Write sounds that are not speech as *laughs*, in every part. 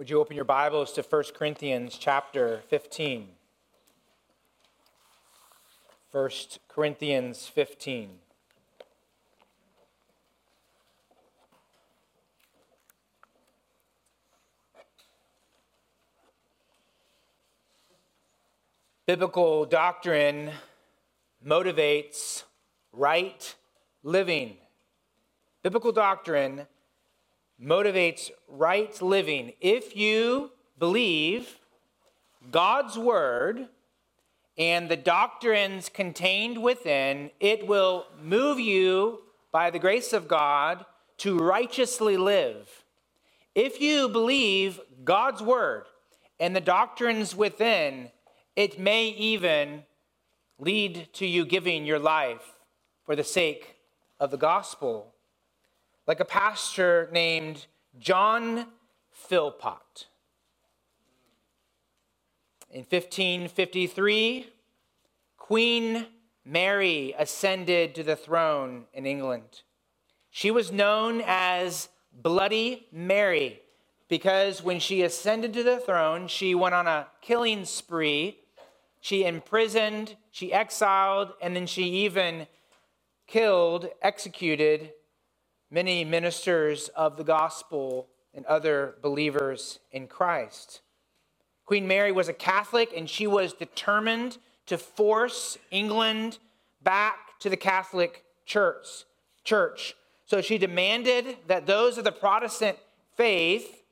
Would you open your Bibles to 1 Corinthians chapter 15? 1 Corinthians 15. Biblical doctrine motivates right living. Biblical doctrine motivates right living. If you believe God's word and the doctrines contained within, it will move you by the grace of God to righteously live. If you believe God's word and the doctrines within, it may even lead to you giving your life for the sake of the gospel like a pastor named John Philpot. In 1553, Queen Mary ascended to the throne in England. She was known as Bloody Mary because when she ascended to the throne, she went on a killing spree. She imprisoned, she exiled, and then she even killed, executed many ministers of the gospel and other believers in Christ. Queen Mary was a Catholic and she was determined to force England back to the Catholic Church. Church. So she demanded that those of the Protestant faith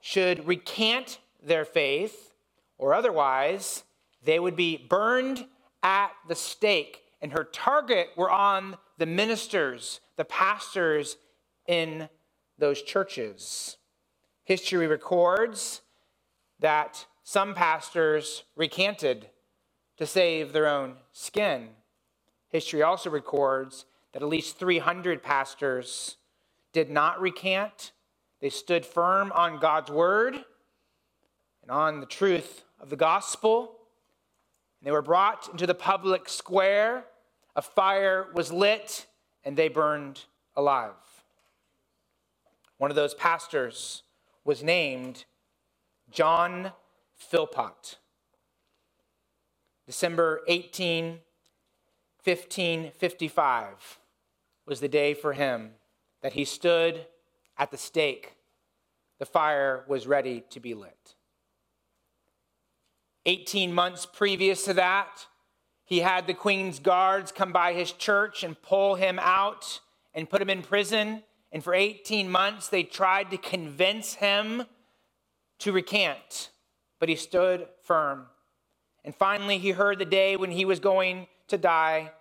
should recant their faith, or otherwise they would be burned at the stake. And her target were on the ministers the pastors in those churches. History records that some pastors recanted to save their own skin. History also records that at least 300 pastors did not recant. They stood firm on God's word and on the truth of the gospel. And They were brought into the public square. A fire was lit and they burned alive. One of those pastors was named John Philpot. December 18, 1555 was the day for him that he stood at the stake. The fire was ready to be lit. 18 months previous to that, he had the queen's guards come by his church and pull him out and put him in prison. And for 18 months, they tried to convince him to recant, but he stood firm. And finally, he heard the day when he was going to die.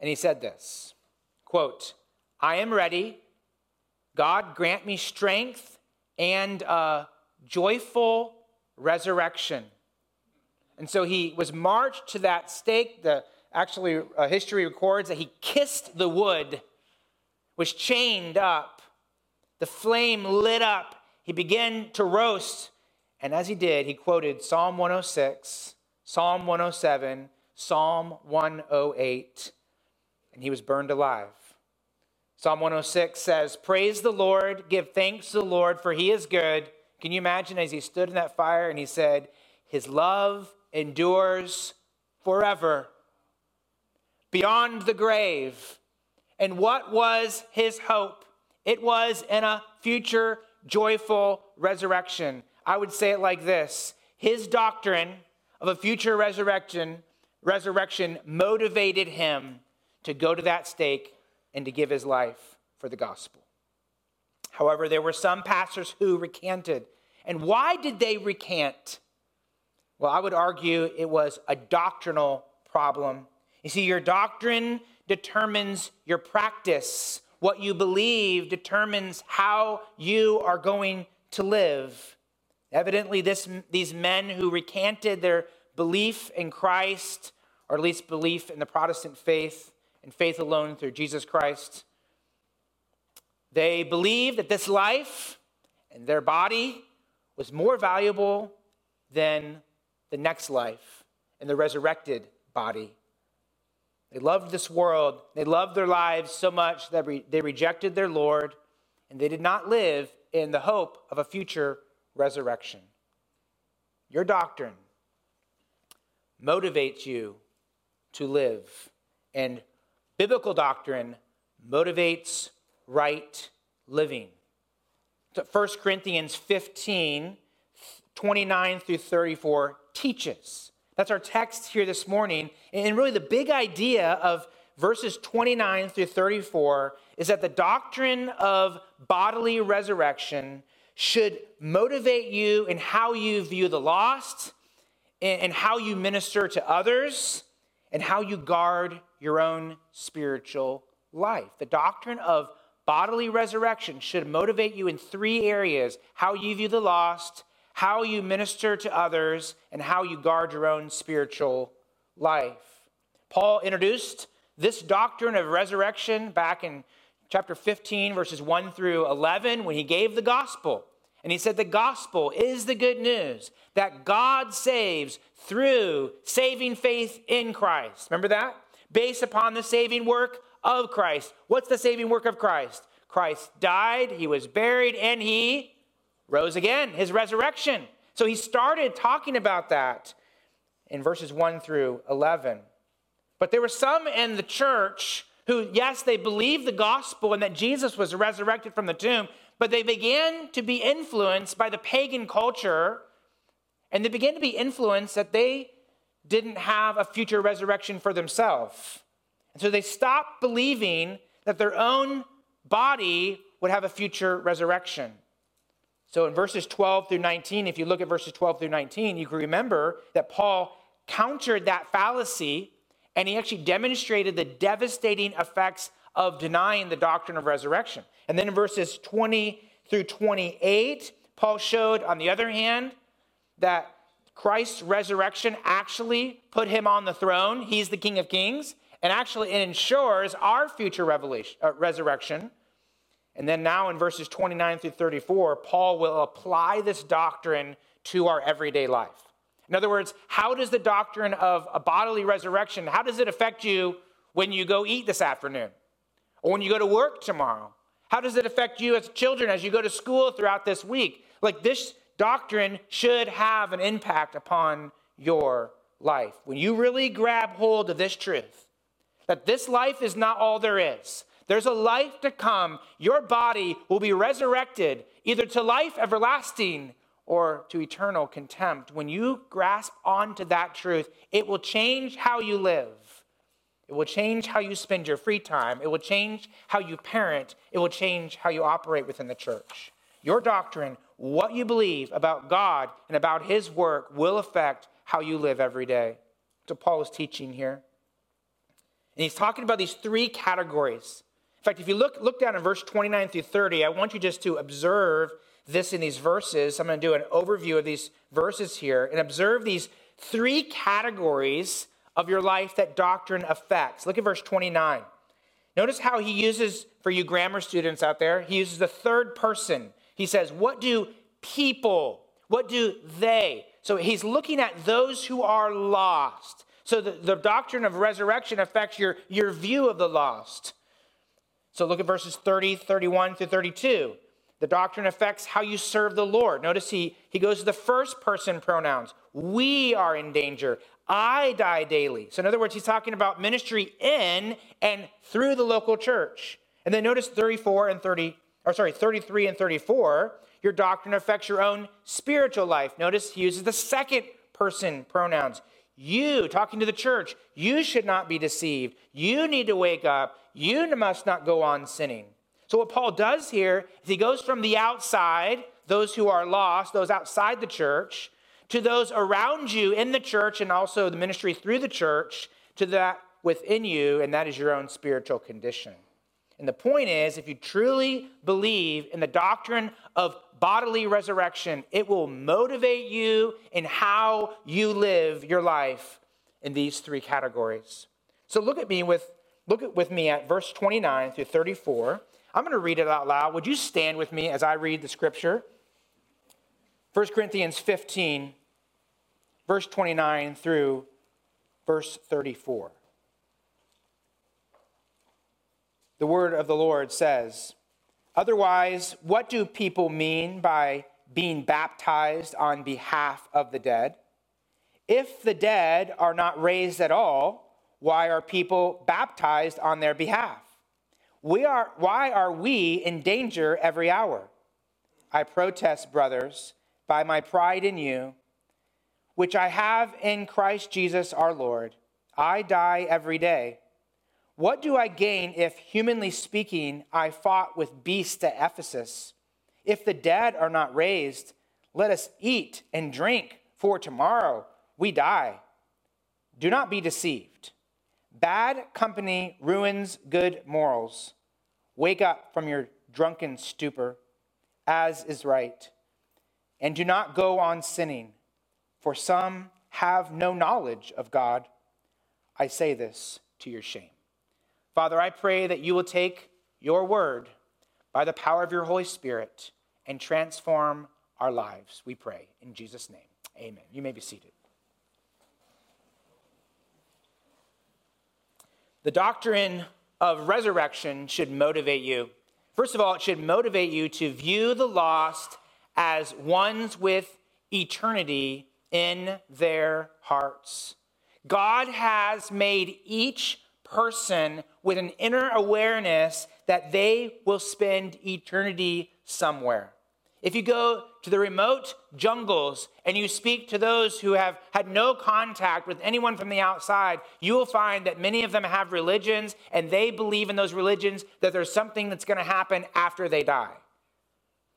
And he said this quote, I am ready. God grant me strength and a joyful resurrection. And so he was marched to that stake. The actually uh, history records that he kissed the wood, was chained up. The flame lit up. He began to roast. And as he did, he quoted Psalm 106, Psalm 107, Psalm 108, and he was burned alive. Psalm 106 says, Praise the Lord, give thanks to the Lord, for he is good. Can you imagine as he stood in that fire and he said, His love endures forever, beyond the grave. And what was his hope? It was in a future joyful resurrection. I would say it like this His doctrine of a future resurrection, resurrection motivated him to go to that stake and to give his life for the gospel. However, there were some pastors who recanted. And why did they recant? Well, I would argue it was a doctrinal problem. You see, your doctrine determines your practice. What you believe determines how you are going to live. Evidently, this, these men who recanted their belief in Christ, or at least belief in the Protestant faith and faith alone through Jesus Christ, they believed that this life and their body was more valuable than the next life and the resurrected body. They loved this world. They loved their lives so much that they rejected their Lord and they did not live in the hope of a future resurrection. Your doctrine motivates you to live, and biblical doctrine motivates right living. 1 Corinthians 15, 29 through 34 teaches. That's our text here this morning. And really, the big idea of verses 29 through 34 is that the doctrine of bodily resurrection should motivate you in how you view the lost, and how you minister to others, and how you guard your own spiritual life. The doctrine of bodily resurrection should motivate you in three areas how you view the lost, how you minister to others, and how you guard your own spiritual life. Paul introduced this doctrine of resurrection back in chapter 15, verses 1 through 11, when he gave the gospel. And he said, The gospel is the good news that God saves through saving faith in Christ. Remember that? Based upon the saving work of Christ. What's the saving work of Christ? Christ died, he was buried, and he rose again, his resurrection. So he started talking about that in verses 1 through 11. But there were some in the church who, yes, they believed the gospel and that Jesus was resurrected from the tomb, but they began to be influenced by the pagan culture, and they began to be influenced that they didn't have a future resurrection for themselves. And so they stopped believing that their own body would have a future resurrection. So in verses 12 through 19, if you look at verses 12 through 19, you can remember that Paul countered that fallacy and he actually demonstrated the devastating effects of denying the doctrine of resurrection. And then in verses 20 through 28, Paul showed, on the other hand, that Christ's resurrection actually put him on the throne. He's the King of Kings. And actually, it ensures our future revelation, uh, resurrection. And then now in verses 29 through 34, Paul will apply this doctrine to our everyday life. In other words, how does the doctrine of a bodily resurrection, how does it affect you when you go eat this afternoon? Or when you go to work tomorrow? How does it affect you as children as you go to school throughout this week? Like this doctrine should have an impact upon your life. When you really grab hold of this truth, that this life is not all there is. There's a life to come. Your body will be resurrected either to life everlasting or to eternal contempt. When you grasp onto that truth, it will change how you live. It will change how you spend your free time. It will change how you parent. It will change how you operate within the church. Your doctrine, what you believe about God and about His work, will affect how you live every day. That's what Paul is teaching here. And he's talking about these three categories. In fact, if you look, look down in verse 29 through 30, I want you just to observe this in these verses. I'm going to do an overview of these verses here and observe these three categories of your life that doctrine affects. Look at verse 29. Notice how he uses, for you grammar students out there, he uses the third person. He says, What do people, what do they? So he's looking at those who are lost. So the, the doctrine of resurrection affects your, your view of the lost. So look at verses 30, 31 through 32. The doctrine affects how you serve the Lord. Notice he, he goes to the first person pronouns. We are in danger. I die daily. So, in other words, he's talking about ministry in and through the local church. And then notice 34 and 30, or sorry, 33 and 34. Your doctrine affects your own spiritual life. Notice he uses the second person pronouns. You, talking to the church, you should not be deceived. You need to wake up. You must not go on sinning. So, what Paul does here is he goes from the outside, those who are lost, those outside the church, to those around you in the church and also the ministry through the church, to that within you, and that is your own spiritual condition. And the point is, if you truly believe in the doctrine of bodily resurrection, it will motivate you in how you live your life in these three categories. So look at me with look with me at verse 29 through 34. I'm going to read it out loud. Would you stand with me as I read the scripture? 1 Corinthians 15, verse 29 through verse 34. The word of the Lord says, Otherwise, what do people mean by being baptized on behalf of the dead? If the dead are not raised at all, why are people baptized on their behalf? We are, why are we in danger every hour? I protest, brothers, by my pride in you, which I have in Christ Jesus our Lord. I die every day. What do I gain if, humanly speaking, I fought with beasts at Ephesus? If the dead are not raised, let us eat and drink, for tomorrow we die. Do not be deceived. Bad company ruins good morals. Wake up from your drunken stupor, as is right, and do not go on sinning, for some have no knowledge of God. I say this to your shame. Father, I pray that you will take your word by the power of your Holy Spirit and transform our lives. We pray in Jesus' name. Amen. You may be seated. The doctrine of resurrection should motivate you. First of all, it should motivate you to view the lost as ones with eternity in their hearts. God has made each person with an inner awareness that they will spend eternity somewhere. If you go to the remote jungles and you speak to those who have had no contact with anyone from the outside, you will find that many of them have religions and they believe in those religions that there's something that's going to happen after they die.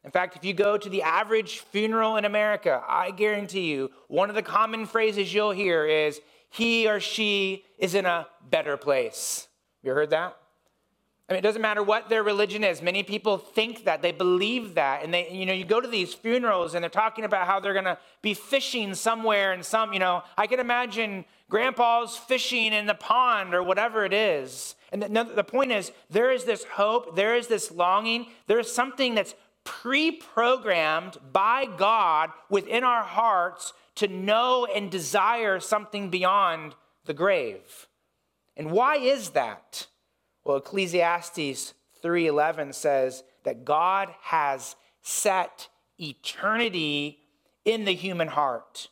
In fact, if you go to the average funeral in America, I guarantee you, one of the common phrases you'll hear is, he or she is in a better place. You heard that? I mean, it doesn't matter what their religion is. Many people think that, they believe that. And they, you know, you go to these funerals and they're talking about how they're gonna be fishing somewhere and some, you know, I can imagine grandpa's fishing in the pond or whatever it is. And the, the point is, there is this hope, there is this longing, there is something that's pre programmed by God within our hearts to know and desire something beyond the grave. And why is that? Well, Ecclesiastes 3:11 says that God has set eternity in the human heart.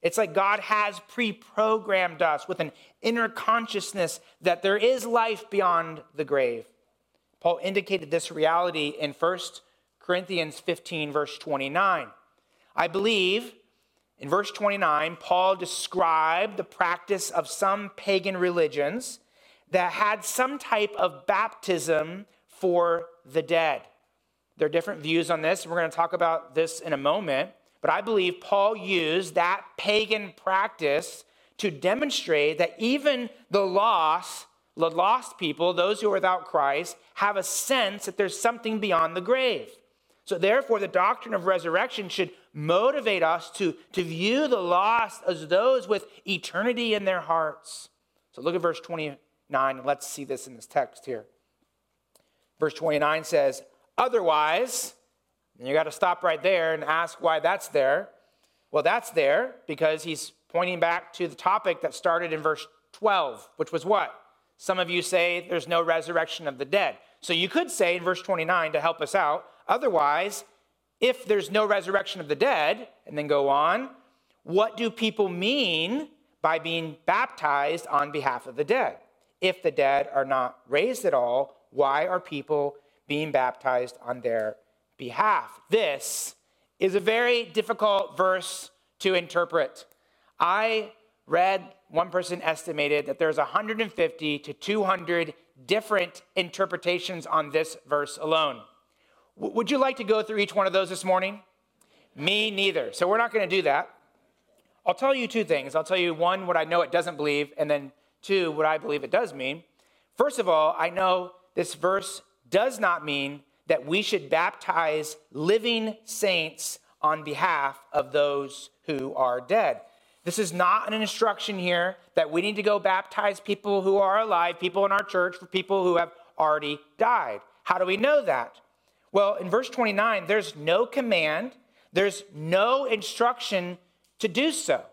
It's like God has pre-programmed us with an inner consciousness that there is life beyond the grave. Paul indicated this reality in 1 Corinthians 15 verse 29. I believe in verse 29 Paul described the practice of some pagan religions that had some type of baptism for the dead. There are different views on this. We're going to talk about this in a moment. But I believe Paul used that pagan practice to demonstrate that even the lost, the lost people, those who are without Christ, have a sense that there's something beyond the grave. So, therefore, the doctrine of resurrection should motivate us to, to view the lost as those with eternity in their hearts. So, look at verse 20, 9. Let's see this in this text here. Verse 29 says, Otherwise, and you got to stop right there and ask why that's there. Well, that's there because he's pointing back to the topic that started in verse 12, which was what? Some of you say there's no resurrection of the dead. So you could say in verse 29 to help us out, otherwise, if there's no resurrection of the dead, and then go on, what do people mean by being baptized on behalf of the dead? If the dead are not raised at all, why are people being baptized on their behalf? This is a very difficult verse to interpret. I read, one person estimated that there's 150 to 200 different interpretations on this verse alone. W- would you like to go through each one of those this morning? Me neither. So we're not going to do that. I'll tell you two things. I'll tell you one, what I know it doesn't believe, and then to what I believe it does mean. First of all, I know this verse does not mean that we should baptize living saints on behalf of those who are dead. This is not an instruction here that we need to go baptize people who are alive, people in our church, for people who have already died. How do we know that? Well, in verse 29, there's no command, there's no instruction to do so.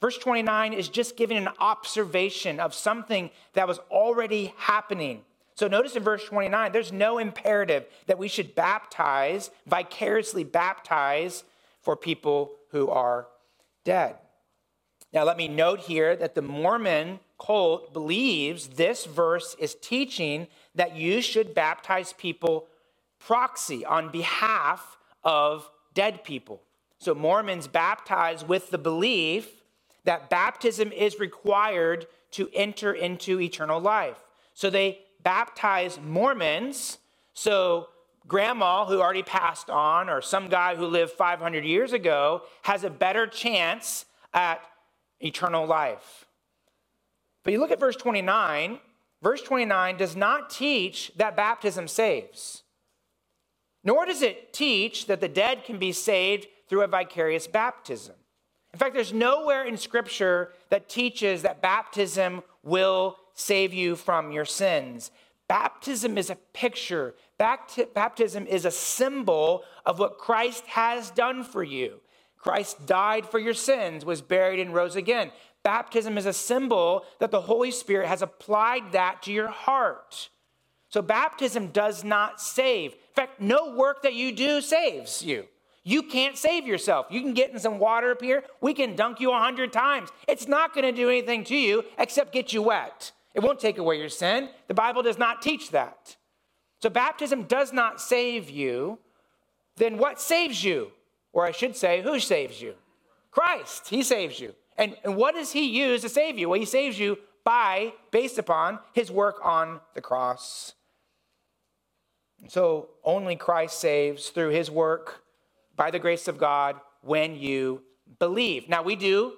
Verse 29 is just giving an observation of something that was already happening. So notice in verse 29, there's no imperative that we should baptize, vicariously baptize for people who are dead. Now, let me note here that the Mormon cult believes this verse is teaching that you should baptize people proxy on behalf of dead people. So, Mormons baptize with the belief that baptism is required to enter into eternal life. So, they baptize Mormons. So, grandma who already passed on, or some guy who lived 500 years ago, has a better chance at eternal life. But you look at verse 29, verse 29 does not teach that baptism saves, nor does it teach that the dead can be saved through a vicarious baptism. In fact, there's nowhere in Scripture that teaches that baptism will save you from your sins. Baptism is a picture, baptism is a symbol of what Christ has done for you. Christ died for your sins, was buried, and rose again. Baptism is a symbol that the Holy Spirit has applied that to your heart. So, baptism does not save. In fact, no work that you do saves you. You can't save yourself. You can get in some water up here. We can dunk you a hundred times. It's not going to do anything to you except get you wet. It won't take away your sin. The Bible does not teach that. So baptism does not save you. Then what saves you? Or I should say, who saves you? Christ. He saves you. And, and what does he use to save you? Well, he saves you by, based upon his work on the cross. So only Christ saves through his work by the grace of God when you believe. Now, we do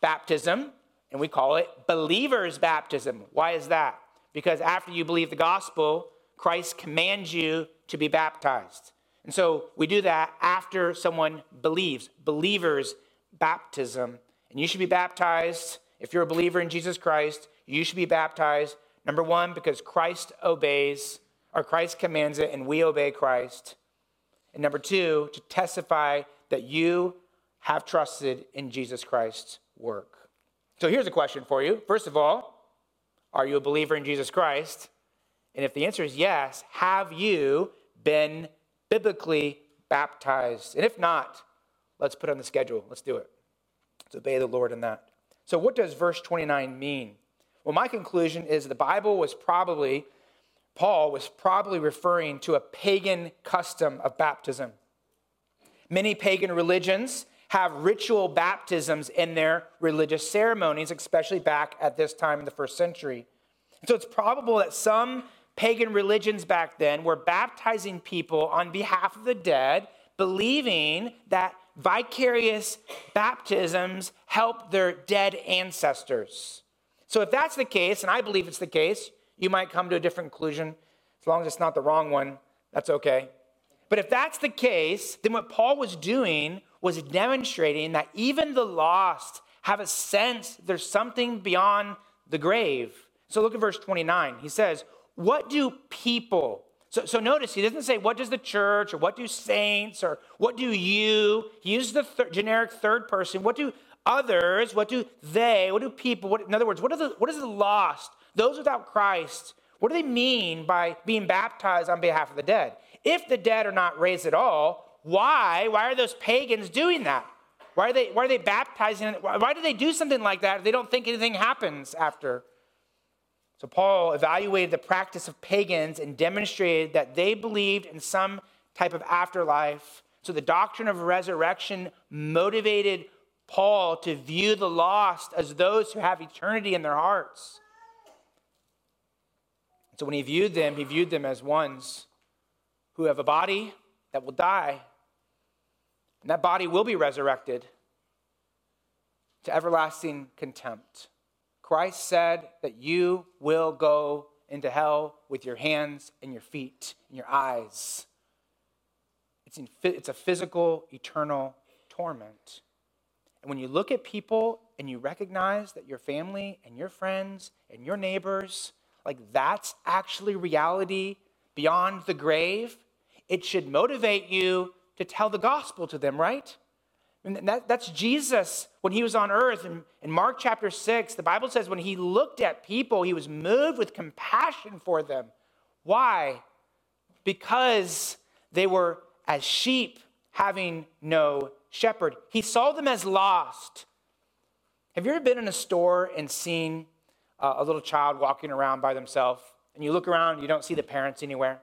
baptism, and we call it believer's baptism. Why is that? Because after you believe the gospel, Christ commands you to be baptized. And so we do that after someone believes, believer's baptism. And you should be baptized. If you're a believer in Jesus Christ, you should be baptized. Number one, because Christ obeys, or Christ commands it, and we obey Christ. And number two, to testify that you have trusted in Jesus Christ's work. So here's a question for you. First of all, are you a believer in Jesus Christ? And if the answer is yes, have you been biblically baptized? And if not, let's put on the schedule. Let's do it. Let's obey the Lord in that. So, what does verse 29 mean? Well, my conclusion is the Bible was probably Paul was probably referring to a pagan custom of baptism. Many pagan religions have ritual baptisms in their religious ceremonies, especially back at this time in the first century. So it's probable that some pagan religions back then were baptizing people on behalf of the dead, believing that vicarious baptisms helped their dead ancestors. So if that's the case, and I believe it's the case, you might come to a different conclusion. As long as it's not the wrong one, that's okay. But if that's the case, then what Paul was doing was demonstrating that even the lost have a sense there's something beyond the grave. So look at verse 29. He says, What do people, so, so notice he doesn't say, What does the church, or what do saints, or what do you? He uses the th- generic third person. What do others? What do they? What do people? What, in other words, what, are the, what is the lost? Those without Christ, what do they mean by being baptized on behalf of the dead? If the dead are not raised at all, why? Why are those pagans doing that? Why are they, why are they baptizing? Why do they do something like that if they don't think anything happens after? So Paul evaluated the practice of pagans and demonstrated that they believed in some type of afterlife. So the doctrine of resurrection motivated Paul to view the lost as those who have eternity in their hearts. So when he viewed them, he viewed them as ones who have a body that will die, and that body will be resurrected to everlasting contempt. Christ said that you will go into hell with your hands and your feet and your eyes. It's, in, it's a physical, eternal torment. And when you look at people and you recognize that your family and your friends and your neighbors like that's actually reality beyond the grave, it should motivate you to tell the gospel to them, right? And that, that's Jesus when he was on earth. In, in Mark chapter 6, the Bible says when he looked at people, he was moved with compassion for them. Why? Because they were as sheep having no shepherd. He saw them as lost. Have you ever been in a store and seen uh, a little child walking around by themselves? And you look around, you don't see the parents anywhere?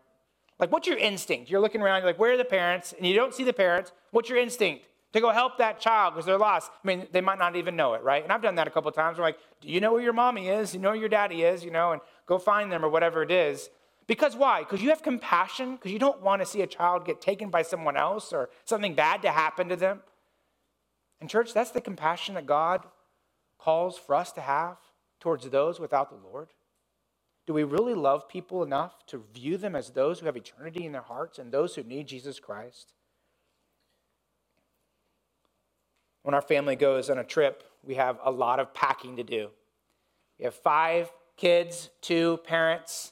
Like, what's your instinct? You're looking around, you're like, where are the parents? And you don't see the parents. What's your instinct? To go help that child because they're lost. I mean, they might not even know it, right? And I've done that a couple times. We're like, do you know where your mommy is? You know where your daddy is? You know, and go find them or whatever it is. Because why? Because you have compassion, because you don't want to see a child get taken by someone else or something bad to happen to them. And, church, that's the compassion that God calls for us to have towards those without the Lord. Do we really love people enough to view them as those who have eternity in their hearts and those who need Jesus Christ? When our family goes on a trip, we have a lot of packing to do. We have five kids, two parents,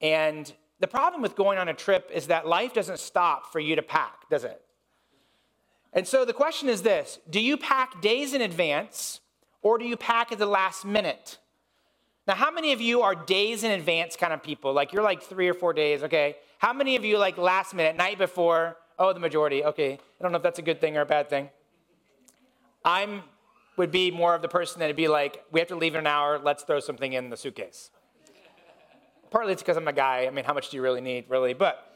and the problem with going on a trip is that life doesn't stop for you to pack, does it? And so the question is this Do you pack days in advance or do you pack at the last minute? Now, how many of you are days in advance kind of people? Like you're like three or four days, okay? How many of you like last minute, night before? Oh, the majority, okay. I don't know if that's a good thing or a bad thing. I'm would be more of the person that'd be like, we have to leave in an hour, let's throw something in the suitcase. Partly it's because I'm a guy. I mean, how much do you really need, really? But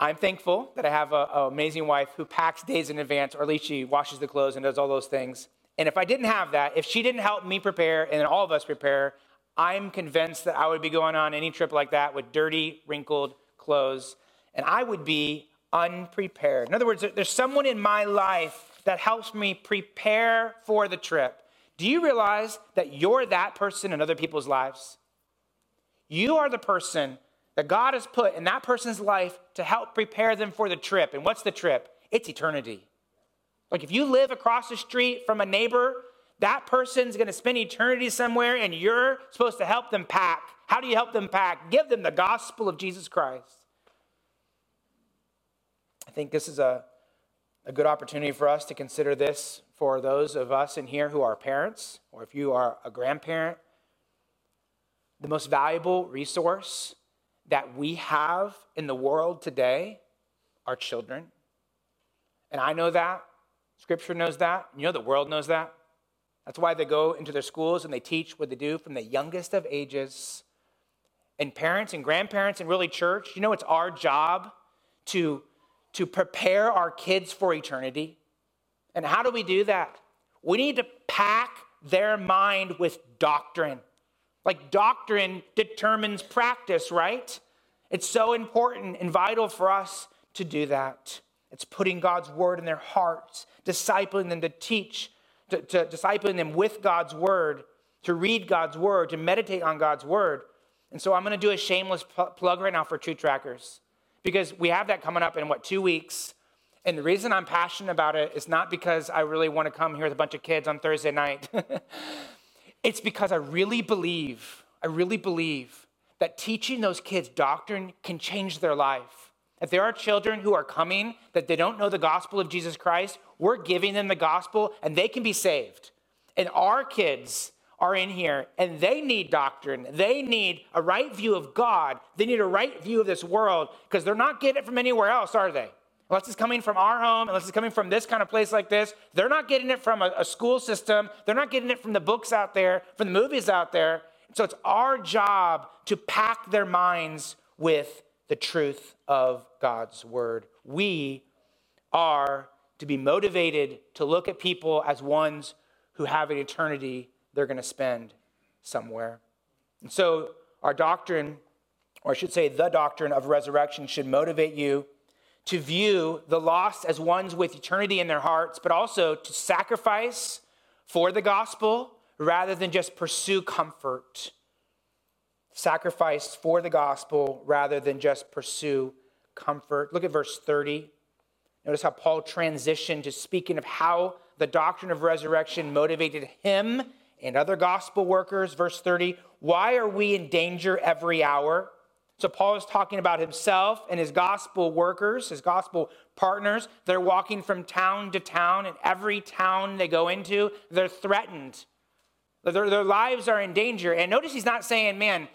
I'm thankful that I have an amazing wife who packs days in advance, or at least she washes the clothes and does all those things. And if I didn't have that, if she didn't help me prepare and all of us prepare, I'm convinced that I would be going on any trip like that with dirty, wrinkled clothes, and I would be unprepared. In other words, there's someone in my life that helps me prepare for the trip. Do you realize that you're that person in other people's lives? You are the person that God has put in that person's life to help prepare them for the trip. And what's the trip? It's eternity. Like if you live across the street from a neighbor, that person's going to spend eternity somewhere and you're supposed to help them pack. How do you help them pack? Give them the gospel of Jesus Christ. I think this is a, a good opportunity for us to consider this for those of us in here who are parents, or if you are a grandparent the most valuable resource that we have in the world today are children. And I know that. Scripture knows that. You know, the world knows that. That's why they go into their schools and they teach what they do from the youngest of ages. And parents and grandparents and really church, you know, it's our job to, to prepare our kids for eternity. And how do we do that? We need to pack their mind with doctrine. Like doctrine determines practice, right? It's so important and vital for us to do that. It's putting God's word in their hearts, discipling them to teach, to, to discipling them with God's word, to read God's word, to meditate on God's word. And so I'm going to do a shameless plug right now for True Trackers because we have that coming up in what, two weeks. And the reason I'm passionate about it is not because I really want to come here with a bunch of kids on Thursday night. *laughs* It's because I really believe, I really believe that teaching those kids doctrine can change their life. If there are children who are coming that they don't know the gospel of Jesus Christ, we're giving them the gospel and they can be saved. And our kids are in here and they need doctrine. They need a right view of God. They need a right view of this world because they're not getting it from anywhere else, are they? Unless it's coming from our home, unless it's coming from this kind of place like this, they're not getting it from a, a, school system. They're not getting it from the books out there, from the movies out there. So it's our job to pack their minds with the truth of God's word. We are to be motivated to look at people as ones who have an eternity they're going to spend somewhere. And so our doctrine, or I should say the doctrine of resurrection, should motivate you to view the lost as ones with eternity in their hearts, but also to sacrifice for the gospel rather than just pursue comfort. Sacrifice for the gospel rather than just pursue comfort. Look at verse 30. Notice how Paul transitioned to speaking of how the doctrine of resurrection motivated him and other gospel workers. Verse 30 Why are we in danger every hour? So Paul is talking about himself and his gospel workers, his gospel partners. They're walking from town to town, and every town they go into, they're threatened. Their, their lives are in danger. And notice he's not saying, man,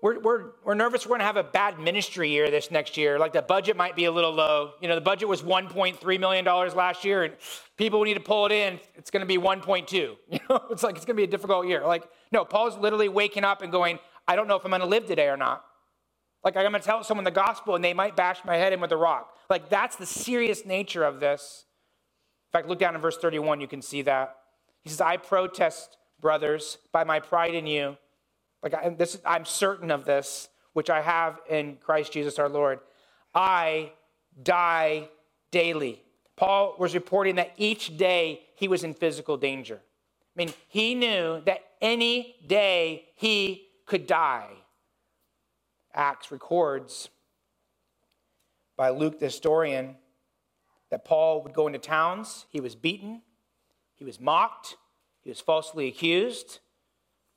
we're, we're, we're nervous we're going to have a bad ministry year this next year. Like the budget might be a little low. You know, the budget was $1.3 million last year, and people need to pull it in. It's going to be 1.2. *laughs* You know, it's like it's going to be a difficult year. Like, no, Paul's literally waking up and going, I don't know if I'm going to live today or not. Like, I'm going to tell someone the gospel and they might bash my head in with a rock. Like, that's the serious nature of this. In fact, look down in verse 31, you can see that. He says, I protest, brothers, by my pride in you like I, this, I'm certain of this, which I have in Christ Jesus our Lord. I die daily. Paul was reporting that each day he was in physical danger. I mean, he knew that any day he could die. Acts records by Luke the historian that Paul would go into towns, he was beaten, he was mocked, he was falsely accused,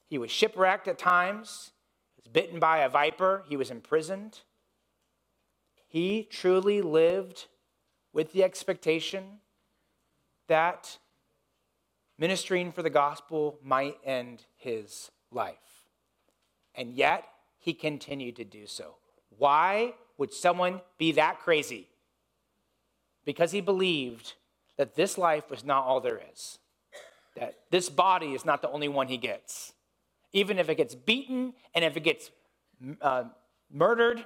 he was shipwrecked at times, he was bitten by a viper, he was imprisoned. He truly lived with the expectation that ministering for the gospel might end his life. And yet, he continued to do so. Why would someone be that crazy? Because he believed that this life was not all there is, that this body is not the only one he gets even if it gets beaten and if it gets uh, murdered,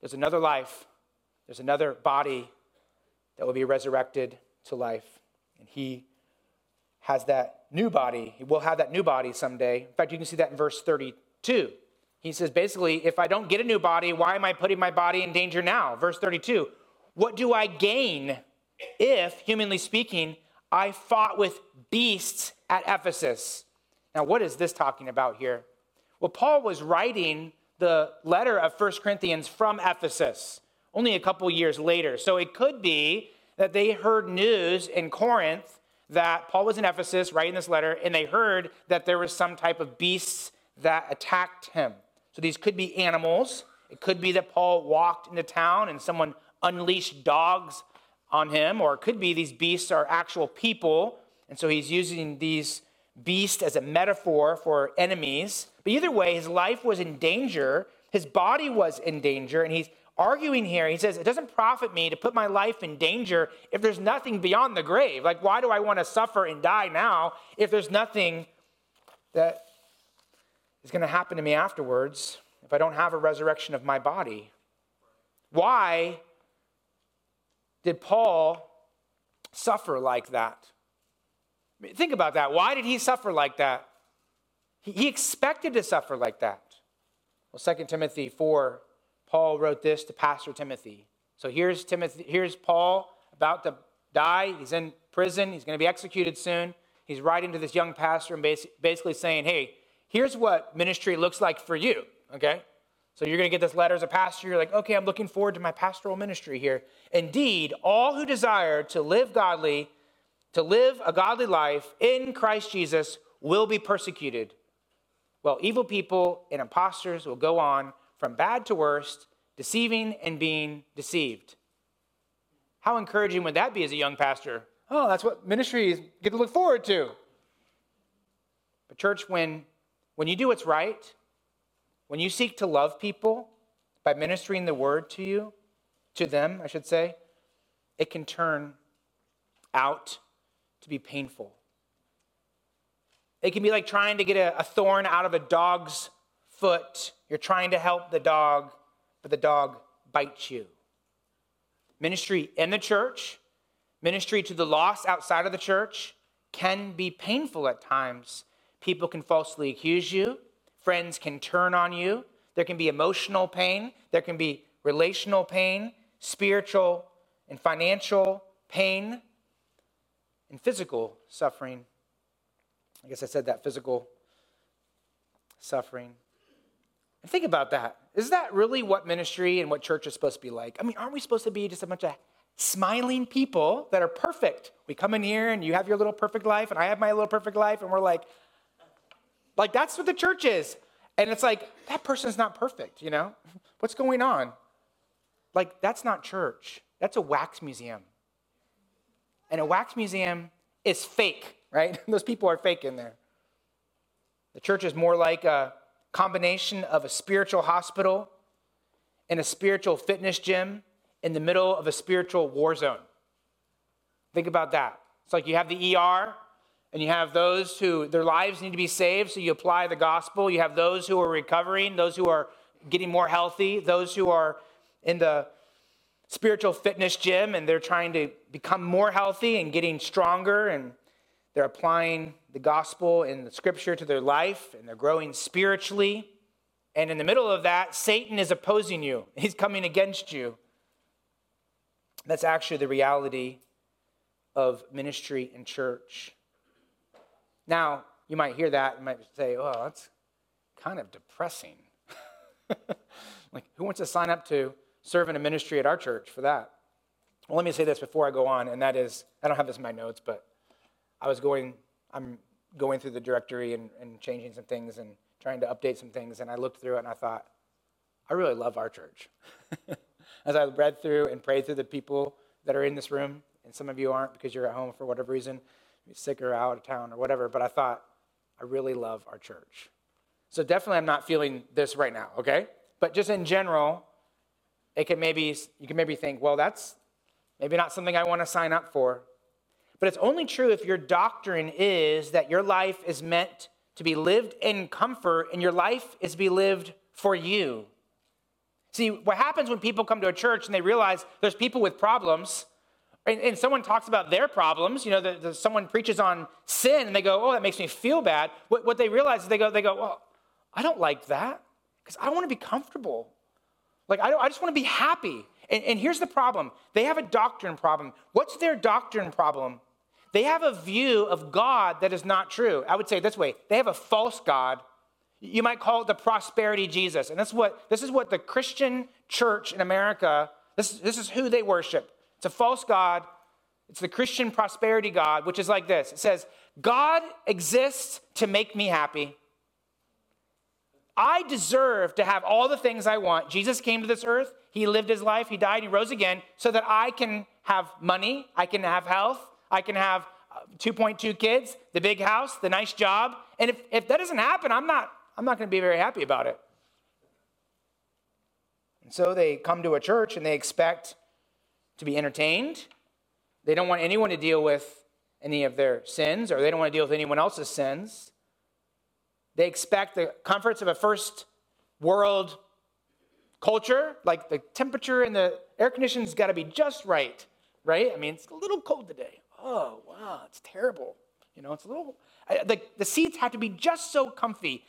there's another life. There's another body that will be resurrected to life. And he has that new body. He will have that new body someday. In fact, you can see that in verse 32. He says basically, if I don't get a new body, why am I putting my body in danger now? Verse 32 What do I gain if, humanly speaking, I fought with beasts at Ephesus? Now, what is this talking about here? Well, Paul was writing the letter of First Corinthians from Ephesus only a couple years later. So it could be that they heard news in Corinth that Paul was in Ephesus writing this letter, and they heard that there was some type of beasts that attacked him. So these could be animals. It could be that Paul walked into town and someone unleashed dogs on him, or it could be these beasts are actual people. And so he's using these beasts as a metaphor for enemies. But either way, his life was in danger, his body was in danger, and he's arguing here. He says, It doesn't profit me to put my life in danger if there's nothing beyond the grave. Like, why do I want to suffer and die now if there's nothing that is going to happen to me afterwards if I don't have a resurrection of my body? Why did Paul suffer like that? Think about that. Why did he suffer like that? He expected to suffer like that. Well, 2 Timothy 4, Paul wrote this to Pastor Timothy. So here's Timothy, here's Paul about to die. He's in prison. He's going to be executed soon. He's writing to this young pastor and basically saying, hey, here's what ministry looks like for you, okay? So you're going to get this letter as a pastor. You're like, okay, I'm looking forward to my pastoral ministry here. Indeed, all who desire to live godly to live a godly life in Christ Jesus will be persecuted. Well, evil people and impostors will go on from bad to worst, deceiving and being deceived. How encouraging would that be as a young pastor? Oh, that's what ministries get to look forward to. But, church, when, when you do what's right, when you seek to love people by ministering the word to you, to them, I should say, it can turn out to be painful. It can be like trying to get a, a thorn out of a dog's foot. You're trying to help the dog, but the dog bites you. Ministry in the church, ministry to the lost outside of the church can be painful at times. People can falsely accuse you, friends can turn on you. There can be emotional pain, there can be relational pain, spiritual and financial pain and physical suffering. I guess I said that physical suffering. And think about that. Is that really what ministry and what church is supposed to be like? I mean, aren't we supposed to be just a bunch of smiling people that are perfect? We come in here and you have your little perfect life, and I have my little perfect life, and we're like, like that's what the church is. And it's like, that person's not perfect, you know? *laughs* What's going on? Like, that's not church. That's a wax museum. And a wax museum is fake, *laughs* right? *laughs* Those people are fake in there. The church is more like a, combination of a spiritual hospital and a spiritual fitness gym in the middle of a spiritual war zone. Think about that. It's like you have the ER and you have those who their lives need to be saved, so you apply the gospel. You have those who are recovering, those who are getting more healthy, those who are in the spiritual fitness gym and they're trying to become more healthy and getting stronger and they're applying the gospel and the scripture to their life and they're growing spiritually. And in the middle of that, Satan is opposing you, *laughs* he's coming against you. That's actually the reality of ministry and church. Now, you might hear that and might say, oh, that's kind of depressing. *laughs* like, who wants to sign up to serve in a ministry at our church for that? Well, let me say this before I go on, and that is I don't have this in my notes, but I was going, I'm going through the directory and, and changing some things and trying to update some things, and I looked through it and I thought, I really love our church. *laughs* As I read through and prayed through the people that are in this room, and some of you aren't because you're at home for whatever reason, sick or out of town or whatever, but I thought, I really love our church. So definitely I'm not feeling this right now, okay? But just in general, it can maybe you can maybe think, well, that's maybe not something I want to sign up for. But it's only true if your doctrine is that your life is meant to be lived in comfort and your life is to be lived for you. See, what happens when people come to a church and they realize there's people with problems, and, and someone talks about their problems, you know, the, the, someone preaches on sin and they go, oh, that makes me feel bad. What, what they realize is they go, they go, well, I don't like that because I want to be comfortable. Like, I, I just want to be happy. And, and here's the problem they have a doctrine problem. What's their doctrine problem? They have a view of God that is not true. I would say this way they have a false God. You might call it the prosperity Jesus. And that's what, this is what the Christian church in America, this, this is who they worship. It's a false God. It's the Christian prosperity God, which is like this it says, God exists to make me happy. I deserve to have all the things I want. Jesus came to this earth, he lived his life, he died, he rose again, so that I can have money, I can have health, I can have uh, 2.2 kids, the big house, the nice job. And if, if that doesn't happen, I'm not, I'm not going to be very happy about it. And so they come to a church and they expect to be entertained. They don't want anyone to deal with any of their sins, or they don't want to deal with anyone else's sins. They expect the comforts of a first world culture, like the temperature and the air conditioning's got to be just right, right? I mean, it's a little cold today. Oh, wow, it's terrible. You know, it's a little, the, the seats have to be just so comfy.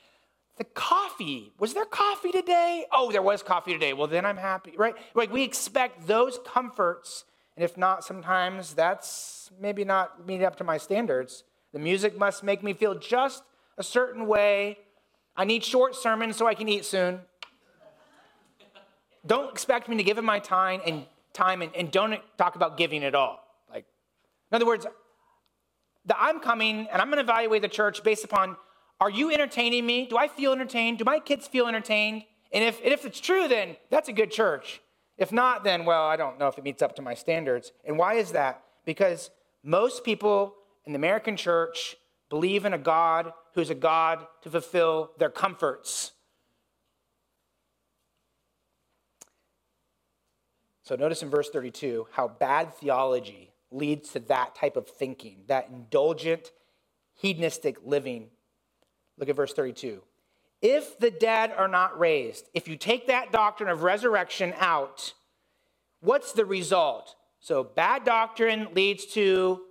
The coffee, was there coffee today? Oh, there was coffee today. Well, then I'm happy, right? Like we expect those comforts, and if not, sometimes that's maybe not meeting up to my standards. The music must make me feel just a certain way. I need short sermons so I can eat soon. don't expect me to give him my time and time and, and don't talk about giving at all. Like, in other words, that I'm coming and I'm going to evaluate the church based upon are you entertaining me? Do I feel entertained? Do my kids feel entertained? And if, and if it's true, then that's a good church. If not, then, well, I don't know if it meets up to my standards. And why is that? Because most people in the American church believe in a God who's a God to fulfill their comforts. So notice in verse 32 how bad theology leads to that type of thinking, that indulgent, hedonistic living. Look at verse 32. If the dead are not raised, if you take that doctrine of resurrection out, what's the result? So, bad doctrine leads to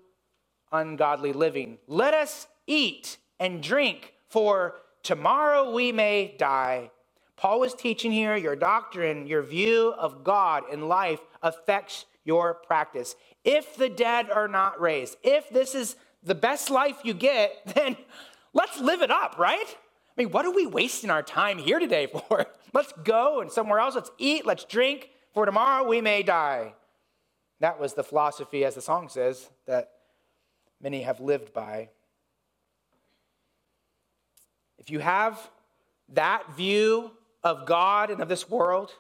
ungodly living. Let us eat and drink, for tomorrow we may die. Paul was teaching here your doctrine, your view of God and life affects your practice. If the dead are not raised, if this is the best life you get, *laughs* then let's live it up, right? I mean, what are we wasting our time here today *laughs* for? Let's go and somewhere else. Let's eat, let's drink, for tomorrow we may die. That was the philosophy, as the song says, that many have lived by. If you have that view of God and of this world,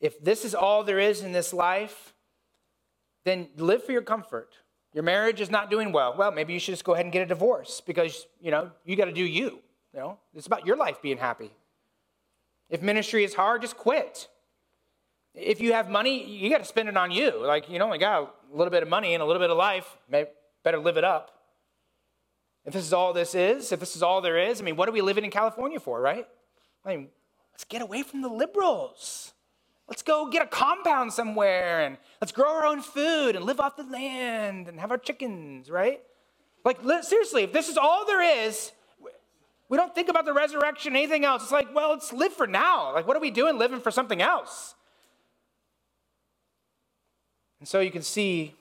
if this is all there is in this life, then live for your comfort. Your marriage is not doing well. Well, maybe you should just go ahead and get a divorce because, you know, you got to do you. You know, it's about your life being happy. If ministry is hard, just quit. If you have money, you got to spend it on you. Like, you only got a little bit of money and a little bit of life. Maybe Better live it up. If this is all this is, if this is all there is, I mean, what are we living in California for, right? I mean, let's get away from the liberals. Let's go get a compound somewhere and let's grow our own food and live off the land and have our chickens, right? Like, seriously, if this is all there is, we don't think about the resurrection, anything else. It's like, well, let's live for now. Like, what are we doing living for something else? And so you can see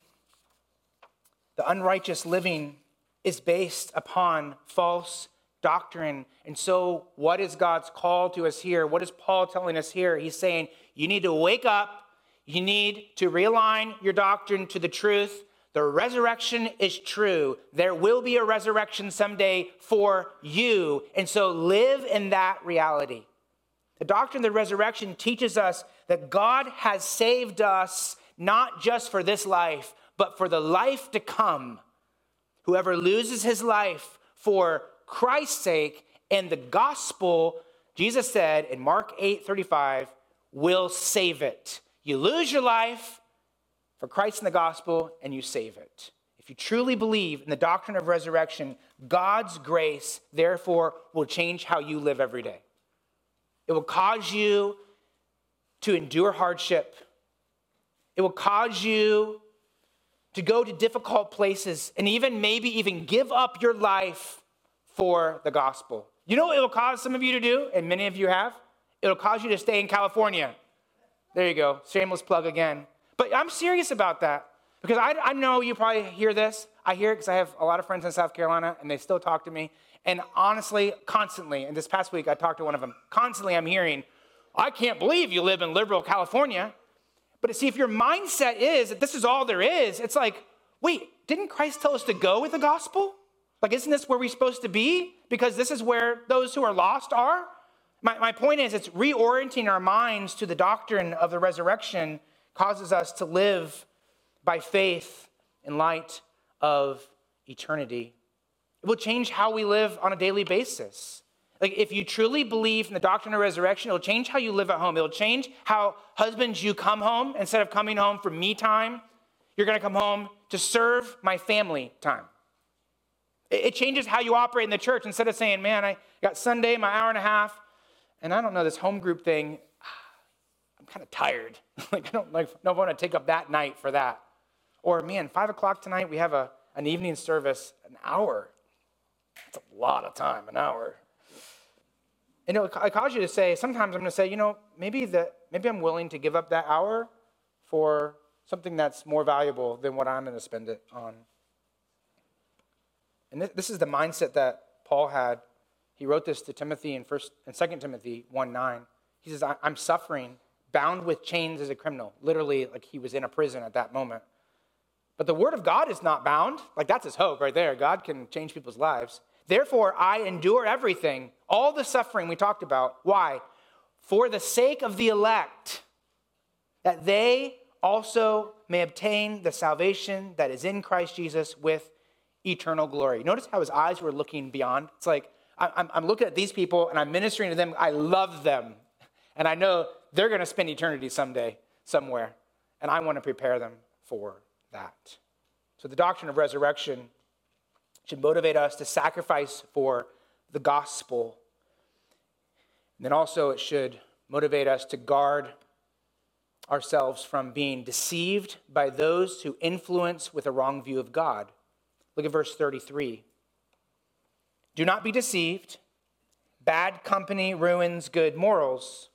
the unrighteous living is based upon false doctrine. And so, what is God's call to us here? What is Paul telling us here? He's saying, you need to wake up, you need to realign your doctrine to the truth. The resurrection is true. There will be a resurrection someday for you. And so, live in that reality. The doctrine of the resurrection teaches us that God has saved us not just for this life, but for the life to come. Whoever loses his life for Christ's sake and the gospel, Jesus said in Mark 8 35, will save it. You lose your life for Christ and the gospel, and you save it. If you truly believe in the doctrine of resurrection, God's grace, therefore, will change how you live every day. It will cause you to endure hardship. It will cause you to go to difficult places and even maybe even give up your life for the gospel. You know what it will cause some of you to do, and many of you have? It'll cause you to stay in California. There you go, shameless plug again. But I'm serious about that because I, I know you probably hear this. I hear it because I have a lot of friends in South Carolina and they still talk to me. And honestly, constantly, and this past week I talked to one of them, constantly I'm hearing, I can't believe you live in liberal California. But see, if your mindset is that this is all there is, it's like, wait, didn't Christ tell us to go with the gospel? Like, isn't this where we're supposed to be? Because this is where those who are lost are? My, my point is, it's reorienting our minds to the doctrine of the resurrection causes us to live by faith in light of eternity. It will change how we live on a daily basis. Like, if you truly believe in the doctrine of resurrection, it'll change how you live at home. It'll change how husbands, you come home instead of coming home for me time, you're gonna come home to serve my family time. It changes how you operate in the church instead of saying, man, I got Sunday, my hour and a half, and I don't know, this home group thing, *sighs* I'm kind of tired. *laughs* like, I don't, like, don't want to take up that night for that. Or, man, five o'clock tonight, we have a, an evening service, an hour. That's a lot of time, an hour. And it, it cause you to say, sometimes I'm going to say, you know, maybe, the, maybe I'm willing to give up that hour for something that's more valuable than what I'm going to spend it on. And this is the mindset that Paul had he wrote this to Timothy in first and second Timothy 1 9. He says, I'm suffering, bound with chains as a criminal. Literally, like he was in a prison at that moment. But the word of God is not bound. Like that's his hope right there. God can change people's lives. Therefore, I endure everything, all the suffering we talked about. Why? For the sake of the elect, that they also may obtain the salvation that is in Christ Jesus with eternal glory. Notice how his eyes were looking beyond. It's like, I'm, I'm looking at these people and I'm ministering to them. I love them. And I know they're going to spend eternity someday, somewhere. And I want to prepare them for that. So the doctrine of resurrection should motivate us to sacrifice for the gospel. And then also, it should motivate us to guard ourselves from being deceived by those who influence with a wrong view of God. Look at verse 33. Do not be deceived. Bad company ruins good morals.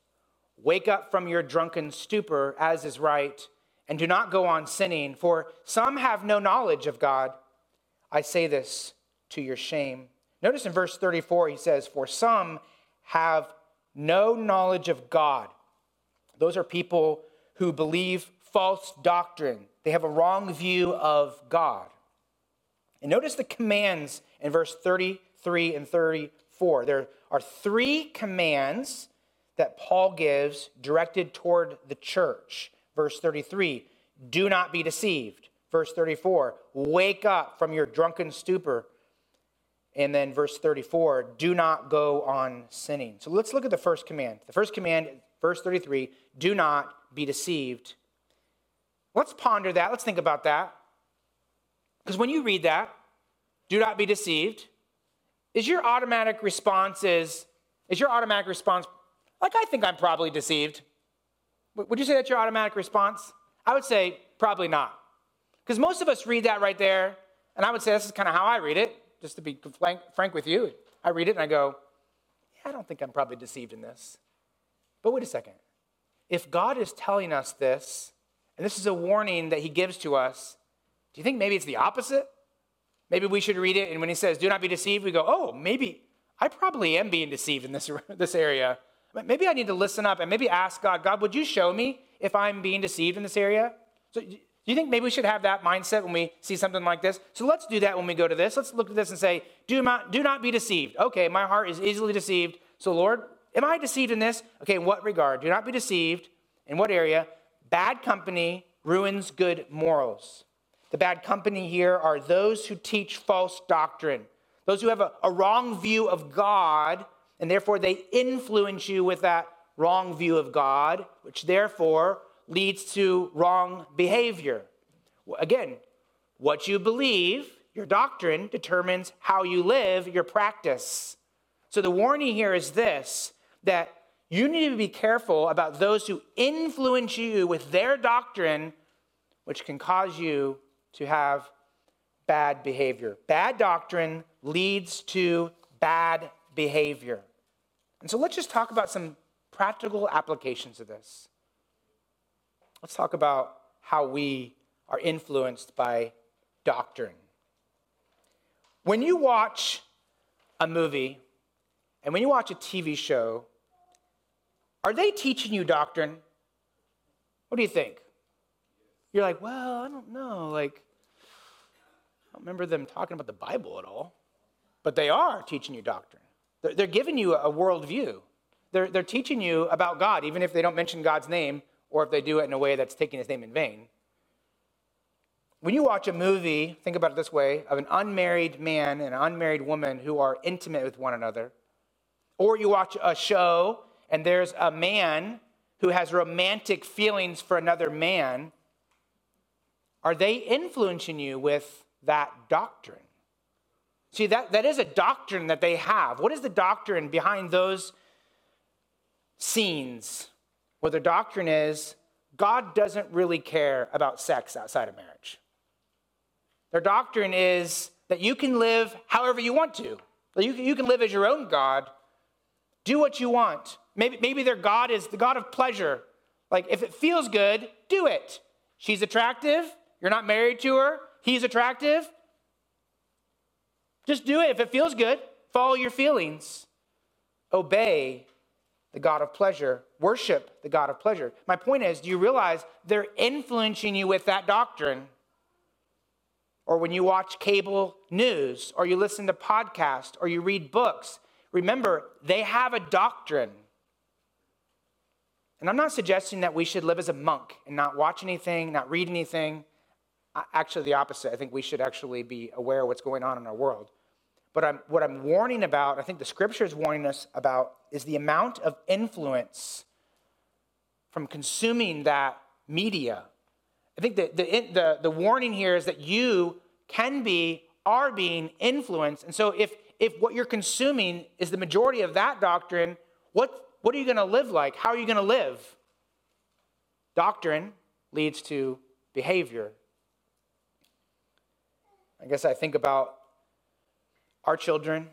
Wake up from your drunken stupor, as is right, and do not go on sinning, for some have no knowledge of God. I say this to your shame. Notice in verse 34, he says, For some have no knowledge of God. Those are people who believe false doctrine, they have a wrong view of God. And notice the commands in verse 30 33 and 34. There are three commands that Paul gives directed toward the church. Verse 33 do not be deceived. Verse 34 wake up from your drunken stupor. And then verse 34 do not go on sinning. So let's look at the first command. The first command, verse 33 do not be deceived. Let's ponder that. Let's think about that. Because when you read that, do not be deceived, is your automatic response is, is your automatic response, like I think I'm probably deceived? Would you say that's your automatic response? I would say probably not. Because most of us read that right there, and I would say this is kind of how I read it, just to be frank with you. I read it and I go, yeah, I don't think I'm probably deceived in this. But wait a second. If God is telling us this, and this is a warning that he gives to us, do you think maybe it's the opposite? Maybe we should read it, and when he says, do not be deceived, we go, oh, maybe I probably am being deceived in this, *laughs* this area. Maybe I need to listen up and maybe ask God, God, would you show me if I'm being deceived in this area? So, do you think maybe we should have that mindset when we see something like this? So let's do that when we go to this. Let's look at this and say, do not, do not be deceived. Okay, my heart is easily deceived. So, Lord, am I deceived in this? Okay, in what regard? Do not be deceived. In what area? Bad company ruins good morals. The bad company here are those who teach false doctrine, those who have a, a wrong view of God, and therefore they influence you with that wrong view of God, which therefore leads to wrong behavior. Again, what you believe, your doctrine, determines how you live, your practice. So the warning here is this that you need to be careful about those who influence you with their doctrine, which can cause you to have bad behavior. Bad doctrine leads to bad behavior. And so let's just talk about some practical applications of this. Let's talk about how we are influenced by doctrine. When you watch a movie and when you watch a TV show, are they teaching you doctrine? What do you think? You're like, well, I don't know. Like, don't remember them talking about the Bible at all, but they are teaching you doctrine. They're, they're giving you a worldview. They're, they're teaching you about God, even if they don't mention God's name or if they do it in a way that's taking his name in vain. When you watch a movie, think about it this way of an unmarried man and an unmarried woman who are intimate with one another, or you watch a show and there's a man who has romantic feelings for another man, are they influencing you with that doctrine. See, that, that is a doctrine that they have. What is the doctrine behind those scenes? Well, the doctrine is God doesn't really care about sex outside of marriage. Their doctrine is that you can live however you want to. You can, you can live as your own God. Do what you want. Maybe, maybe their God is the God of pleasure. Like, if it feels good, do it. She's attractive. You're not married to her he's attractive, just do it. If it feels good, follow your feelings. Obey the God of pleasure. Worship the God of pleasure. My point is, do you realize they're influencing you with that doctrine? Or when you watch cable news, or you listen to podcasts, or you read books, remember, they have a doctrine. And I'm not suggesting that we should live as a monk and not watch anything, not read anything actually the opposite. I think we should actually be aware of what's going on in our world. But I'm, what I'm warning about, I think the scripture is warning us about, is the amount of influence from consuming that media. I think that the, the, the warning here is that you can be, are being influenced. And so if, if what you're consuming is the majority of that doctrine, what, what are you going to live like? How are you going to live? Doctrine leads to behavior I guess I think about our children,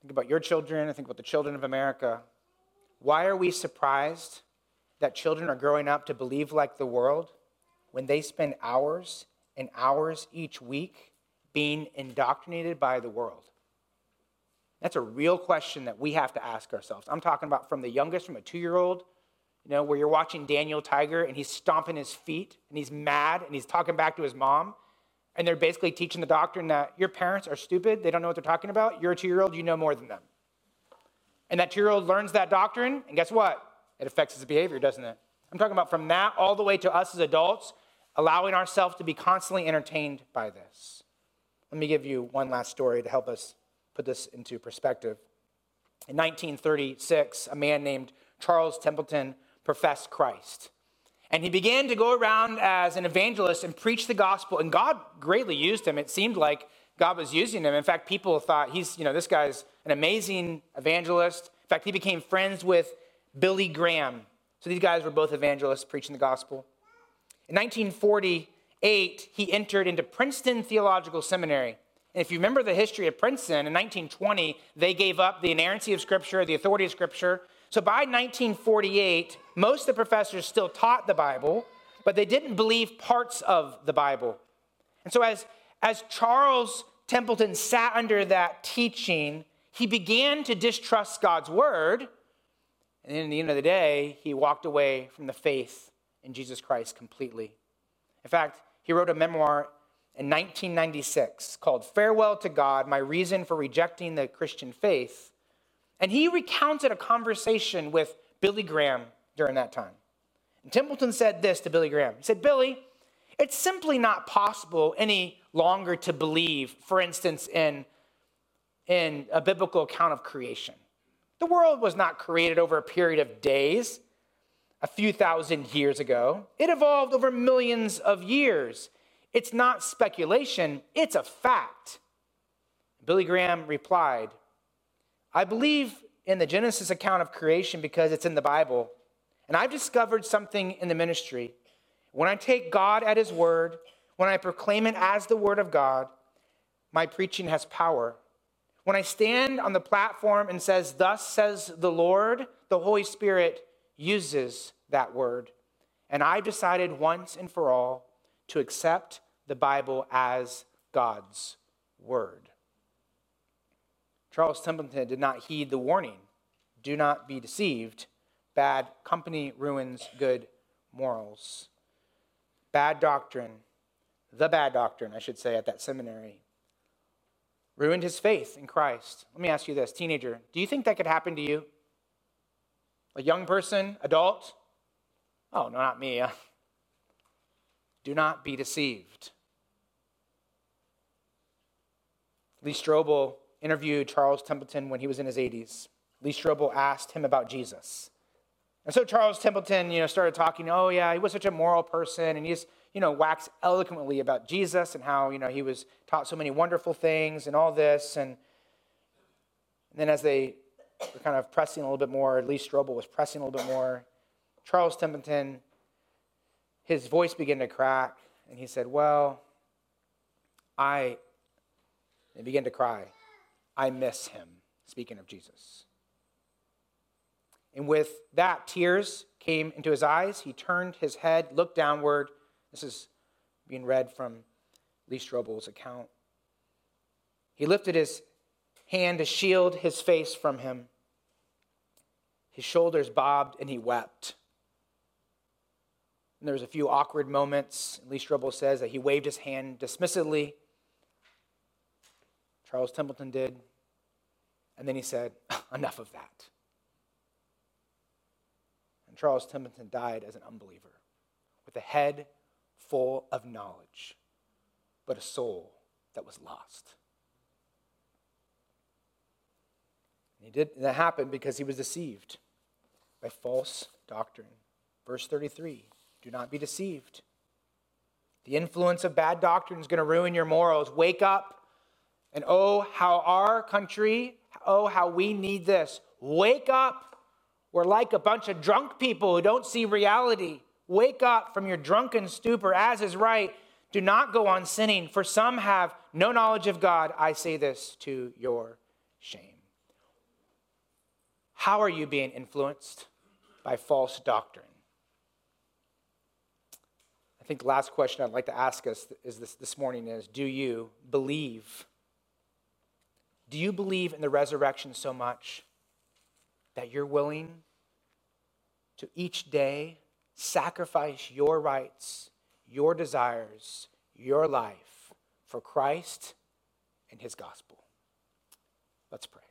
think about your children, I think about the children of America. Why are we surprised that children are growing up to believe like the world when they spend hours and hours each week being indoctrinated by the world? That's a real question that we have to ask ourselves. I'm talking about from the youngest, from a two year old, you know, where you're watching Daniel Tiger and he's stomping his feet and he's mad and he's talking back to his mom and they're basically teaching the doctrine that your parents are stupid, they don't know what they're talking about. You're a two year old, you know more than them. And that two year old learns that doctrine, and guess what? It affects his behavior, doesn't it? I'm talking about from that all the way to us as adults, allowing ourselves to be constantly entertained by this. Let me give you one last story to help us put this into perspective. In 1936, a man named Charles Templeton professed Christ. And he began to go around as an evangelist and preach the gospel, and God greatly used him. It seemed like God was using him. In fact, people thought he's, you know, this guy's an amazing evangelist. In fact, he became friends with Billy Graham. So these guys were both evangelists preaching the gospel. In 1948, he entered into Princeton Theological Seminary. And if you remember the history of Princeton, in 1920, they gave up the inerrancy of Scripture, the authority of Scripture. So by 1948, most of the professors still taught the Bible, but they didn't believe parts of the Bible. And so as, as Charles Templeton sat under that teaching, he began to distrust God's word. And at the end of the day, he walked away from the faith in Jesus Christ completely. In fact, he wrote a memoir in 1996 called Farewell to God My Reason for Rejecting the Christian Faith. And he recounted a conversation with Billy Graham during that time. And Templeton said this to Billy Graham He said, Billy, it's simply not possible any longer to believe, for instance, in, in a biblical account of creation. The world was not created over a period of days, a few thousand years ago. It evolved over millions of years. It's not speculation, it's a fact. Billy Graham replied, I believe in the Genesis account of creation because it's in the Bible. And I've discovered something in the ministry. When I take God at His word, when I proclaim it as the word of God, my preaching has power. When I stand on the platform and says, Thus says the Lord, the Holy Spirit uses that word. And I've decided once and for all to accept the Bible as God's word. Charles Templeton did not heed the warning do not be deceived. Bad company ruins good morals. Bad doctrine, the bad doctrine, I should say, at that seminary, ruined his faith in Christ. Let me ask you this, teenager, do you think that could happen to you? A young person, adult? Oh, no, not me. Do not be deceived. Lee Strobel interviewed Charles Templeton when he was in his 80s. Lee Strobel asked him about Jesus. And so Charles Templeton, you know, started talking, oh yeah, he was such a moral person, and he's, you know, waxed eloquently about Jesus and how, you know, he was taught so many wonderful things and all this. And, and then as they were kind of pressing a little bit more, at least Strobel was pressing a little bit more, Charles Templeton, his voice began to crack, and he said, well, I, and began to cry. I miss him, speaking of Jesus. And with that, tears came into his eyes. He turned his head, looked downward. This is being read from Lee Strobel's account. He lifted his hand to shield his face from him. His shoulders bobbed and he wept. And there was a few awkward moments. Lee Strobel says that he waved his hand dismissively. Charles Templeton did. And then he said, *laughs* Enough of that. Charles Templeton died as an unbeliever with a head full of knowledge, but a soul that was lost. And he did and that happened because he was deceived by false doctrine. Verse 33 Do not be deceived. The influence of bad doctrine is going to ruin your morals. Wake up. And oh, how our country Oh, how we need this. Wake up. We're like a bunch of drunk people who don't see reality. Wake up from your drunken stupor, as is right. Do not go on sinning, for some have no knowledge of God. I say this to your shame. How are you being influenced by false doctrine? I think the last question I'd like to ask us is this, this morning is Do you believe do you believe in the resurrection so much that you're willing to each day sacrifice your rights, your desires, your life for Christ and his gospel? Let's pray.